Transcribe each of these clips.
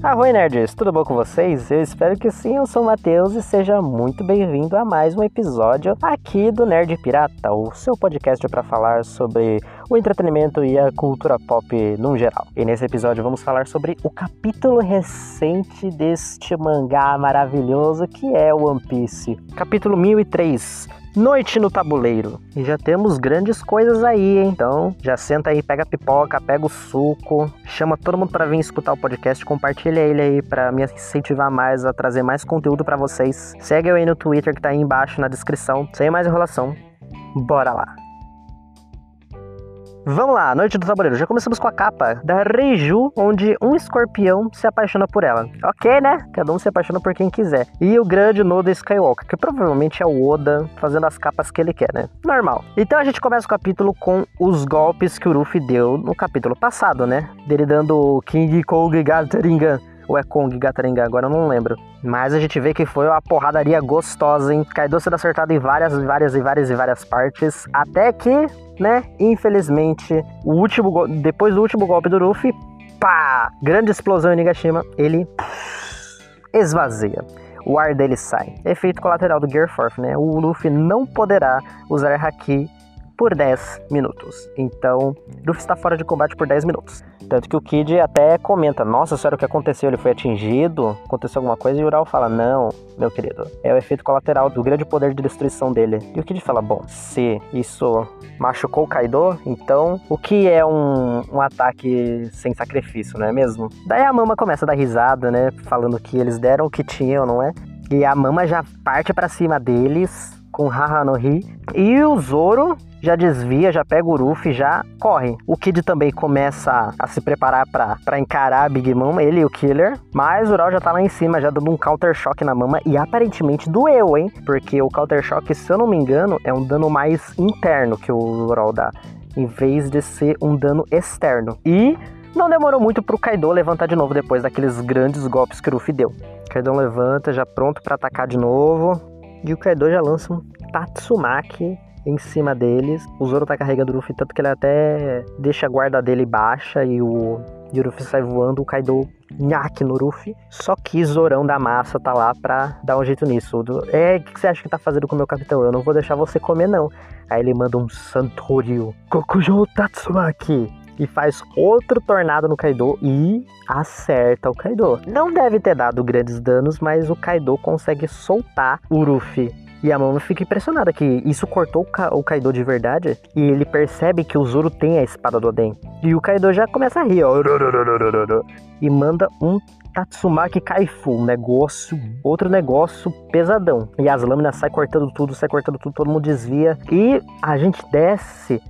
Arroi nerds, tudo bom com vocês? Eu espero que sim, eu sou o Matheus e seja muito bem-vindo a mais um episódio aqui do Nerd Pirata, o seu podcast para falar sobre o entretenimento e a cultura pop no geral. E nesse episódio vamos falar sobre o capítulo recente deste mangá maravilhoso que é One Piece. Capítulo 1003, Noite no tabuleiro. E já temos grandes coisas aí, hein? Então, já senta aí, pega a pipoca, pega o suco, chama todo mundo para vir escutar o podcast, compartilha ele aí para me incentivar mais a trazer mais conteúdo para vocês. Segue eu aí no Twitter que tá aí embaixo na descrição. Sem mais enrolação, bora lá. Vamos lá, Noite do Tabuleiro. Já começamos com a capa da Reiju, onde um escorpião se apaixona por ela. Ok, né? Cada um se apaixona por quem quiser. E o grande Noda Skywalker, que provavelmente é o Oda fazendo as capas que ele quer, né? Normal. Então a gente começa o capítulo com os golpes que o Ruffy deu no capítulo passado, né? Dele dando King Kong Gatringan ou é Kong Gataringa, agora eu não lembro. Mas a gente vê que foi uma porradaria gostosa, hein? Kaido sendo acertado em várias, várias e várias e várias partes. Até que, né, infelizmente, o último depois do último golpe do Luffy, pá! Grande explosão em Nigashima, ele esvazia o ar dele sai. Efeito colateral do Gear Force, né? O Luffy não poderá usar Haki por 10 minutos. Então, Luffy está fora de combate por 10 minutos. Tanto que o Kid até comenta: Nossa senhora, o que aconteceu? Ele foi atingido? Aconteceu alguma coisa? E o Ural fala: Não, meu querido, é o efeito colateral do grande poder de destruição dele. E o Kid fala: Bom, se isso machucou o Kaido, então o que é um, um ataque sem sacrifício, não é mesmo? Daí a Mama começa a dar risada, né? Falando que eles deram o que tinham, não é? E a Mama já parte para cima deles com Haha no Hi. E o Zoro já desvia, já pega o Ruffy, já corre. O Kid também começa a se preparar para encarar a Big Mom, ele e o Killer. Mas o Ural já tá lá em cima, já dando um Counter Shock na mama e aparentemente doeu, hein? Porque o Counter Shock, se eu não me engano, é um dano mais interno que o Ural dá, em vez de ser um dano externo. E não demorou muito pro Kaido levantar de novo depois daqueles grandes golpes que o Ruffy deu. Kaido levanta, já pronto para atacar de novo. E o Kaido já lança um Tatsumaki em cima deles. O Zoro tá carregando o Luffy, tanto que ele até deixa a guarda dele baixa e o, Luffy sai voando, o Kaido nhaque no Luffy. Só que Zorão da massa tá lá pra dar um jeito nisso. É, o que você acha que tá fazendo com o meu capitão? Eu não vou deixar você comer, não. Aí ele manda um Santoryu Kokujo Tatsumaki e faz outro tornado no Kaido e acerta o Kaido. Não deve ter dado grandes danos, mas o Kaido consegue soltar o Luffy e a Momo fica impressionada que isso cortou o Kaido de verdade. E ele percebe que o Zoro tem a espada do Oden. E o Kaido já começa a rir, ó. E manda um Tatsumaki Kaifu, um negócio, outro negócio pesadão. E as lâminas saem cortando tudo, sai cortando tudo, todo mundo desvia. E a gente desce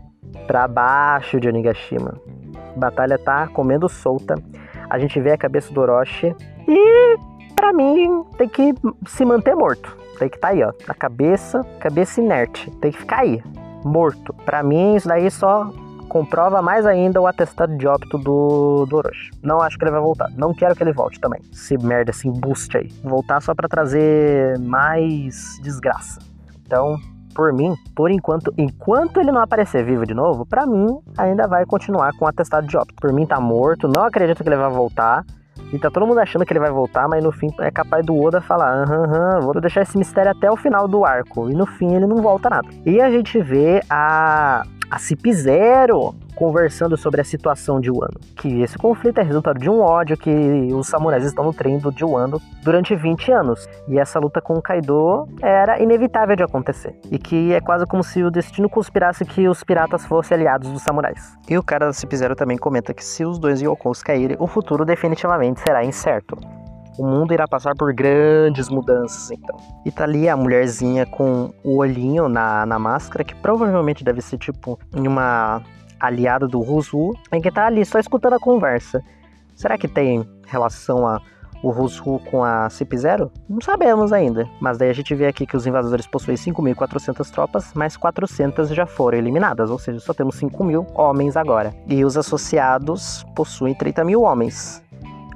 para baixo de Onigashima. A batalha tá comendo solta. A gente vê a cabeça do Orochi. E, para mim, tem que se manter morto. Tem que estar tá aí, ó. Na cabeça, cabeça inerte. Tem que ficar aí, morto. Para mim, isso daí só comprova mais ainda o atestado de óbito do, do Orochi. Não acho que ele vai voltar. Não quero que ele volte também. Se merda, esse embuste aí. Voltar só para trazer mais desgraça. Então, por mim, por enquanto, enquanto ele não aparecer vivo de novo, para mim ainda vai continuar com o atestado de óbito. Por mim tá morto, não acredito que ele vai voltar. E tá todo mundo achando que ele vai voltar, mas no fim é capaz do Oda falar: aham, aham, vou deixar esse mistério até o final do arco. E no fim ele não volta nada. E a gente vê a, a Cip Zero conversando sobre a situação de Wano. Que esse conflito é resultado de um ódio que os samurais estão nutrindo de Wano durante 20 anos. E essa luta com o Kaido era inevitável de acontecer. E que é quase como se o destino conspirasse que os piratas fossem aliados dos samurais. E o cara da Cip também comenta que se os dois Yokos caírem, o futuro definitivamente será incerto o mundo irá passar por grandes mudanças, então. E tá ali a mulherzinha com o olhinho na, na máscara, que provavelmente deve ser tipo uma aliada do Rusu, em que tá ali só escutando a conversa. Será que tem relação a o Rusu com a CIP-0? Não sabemos ainda, mas daí a gente vê aqui que os invasores possuem 5.400 tropas, mas 400 já foram eliminadas, ou seja, só temos 5.000 homens agora. E os associados possuem 30 mil homens,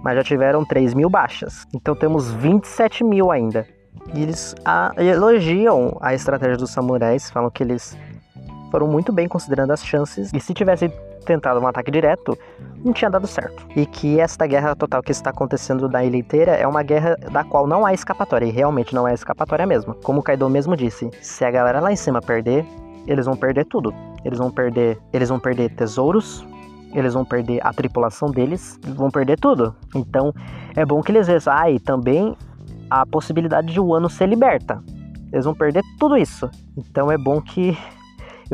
mas já tiveram 3 mil baixas, então temos 27 mil ainda. E eles a, elogiam a estratégia dos samurais, falam que eles foram muito bem considerando as chances. E se tivessem tentado um ataque direto, não tinha dado certo. E que esta guerra total que está acontecendo na ilha inteira é uma guerra da qual não há escapatória, e realmente não é escapatória mesmo. Como o Kaido mesmo disse, se a galera lá em cima perder, eles vão perder tudo. Eles vão perder, eles vão perder tesouros, eles vão perder a tripulação deles, vão perder tudo. Então, é bom que eles vejam, ah, e também a possibilidade de o ano ser liberta. Eles vão perder tudo isso. Então é bom que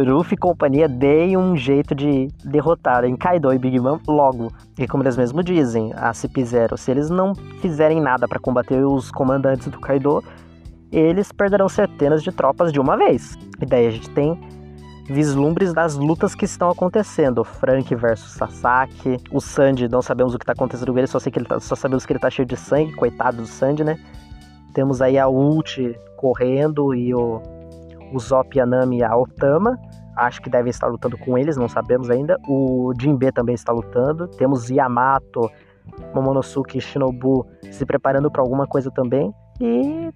Ruffy e companhia deem um jeito de derrotarem Kaido e Big Mom logo. E como eles mesmos dizem, a CP0, se eles não fizerem nada para combater os comandantes do Kaido, eles perderão centenas de tropas de uma vez. E daí a gente tem vislumbres das lutas que estão acontecendo. Frank versus Sasaki. O Sandy, não sabemos o que está acontecendo com ele, só, sei que ele tá, só sabemos que ele tá cheio de sangue, coitado do Sandy, né? Temos aí a Ult correndo e o, o Zop, a e a Otama. Acho que devem estar lutando com eles, não sabemos ainda. O Jinbe também está lutando. Temos Yamato, Momonosuke e Shinobu se preparando para alguma coisa também. E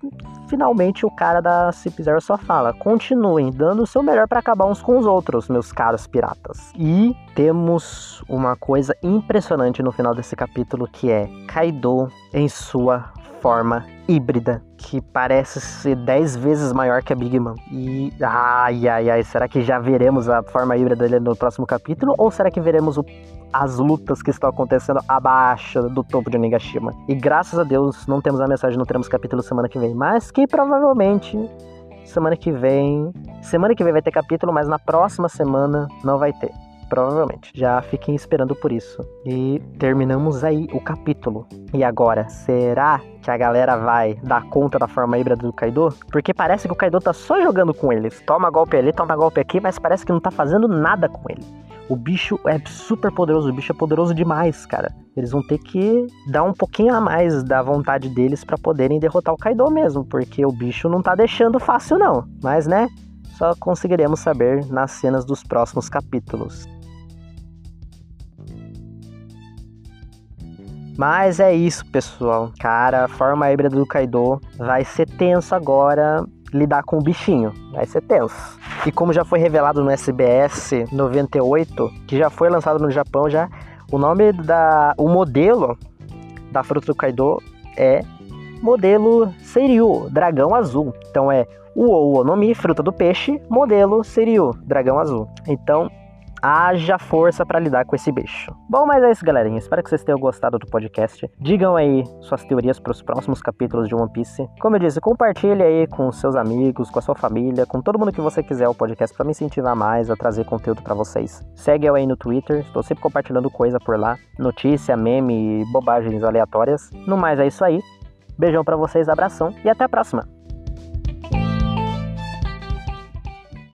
finalmente o cara da Cip Zero só fala: continuem dando o seu melhor para acabar uns com os outros, meus caros piratas. E temos uma coisa impressionante no final desse capítulo que é Kaido em sua forma híbrida, que parece ser 10 vezes maior que a Big Mom. E ai, ai, ai, será que já veremos a forma híbrida dele no próximo capítulo? Ou será que veremos o, as lutas que estão acontecendo abaixo do topo de Nigashima? E graças a Deus não temos a mensagem, não teremos capítulo semana que vem, mas que provavelmente semana que vem. Semana que vem vai ter capítulo, mas na próxima semana não vai ter provavelmente. Já fiquem esperando por isso. E terminamos aí o capítulo. E agora, será que a galera vai dar conta da forma híbrida do Kaido? Porque parece que o Kaido tá só jogando com eles. Toma golpe ali, toma golpe aqui, mas parece que não tá fazendo nada com ele. O bicho é super poderoso, o bicho é poderoso demais, cara. Eles vão ter que dar um pouquinho a mais da vontade deles para poderem derrotar o Kaido mesmo, porque o bicho não tá deixando fácil não. Mas né, só conseguiremos saber nas cenas dos próximos capítulos. Mas é isso, pessoal. Cara, a forma híbrida do Kaido vai ser tenso agora lidar com o bichinho. Vai ser tenso. E como já foi revelado no SBS 98, que já foi lançado no Japão já, o nome da o modelo da fruta do Kaido é modelo Seiryu, dragão azul. Então é o Onomi, fruta do peixe, modelo Seiryu, dragão azul. Então haja força para lidar com esse bicho. Bom, mas é isso, galerinha. Espero que vocês tenham gostado do podcast. Digam aí suas teorias para os próximos capítulos de One Piece. Como eu disse, compartilhe aí com seus amigos, com a sua família, com todo mundo que você quiser o podcast para me incentivar mais a trazer conteúdo para vocês. Segue eu aí no Twitter, estou sempre compartilhando coisa por lá, notícia, meme e bobagens aleatórias. No mais é isso aí. Beijão para vocês, abração e até a próxima.